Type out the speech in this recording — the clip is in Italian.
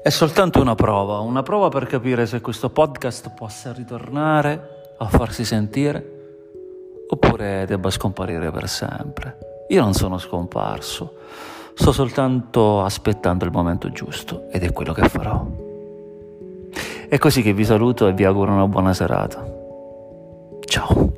È soltanto una prova, una prova per capire se questo podcast possa ritornare a farsi sentire oppure debba scomparire per sempre. Io non sono scomparso, sto soltanto aspettando il momento giusto ed è quello che farò. È così che vi saluto e vi auguro una buona serata. Ciao.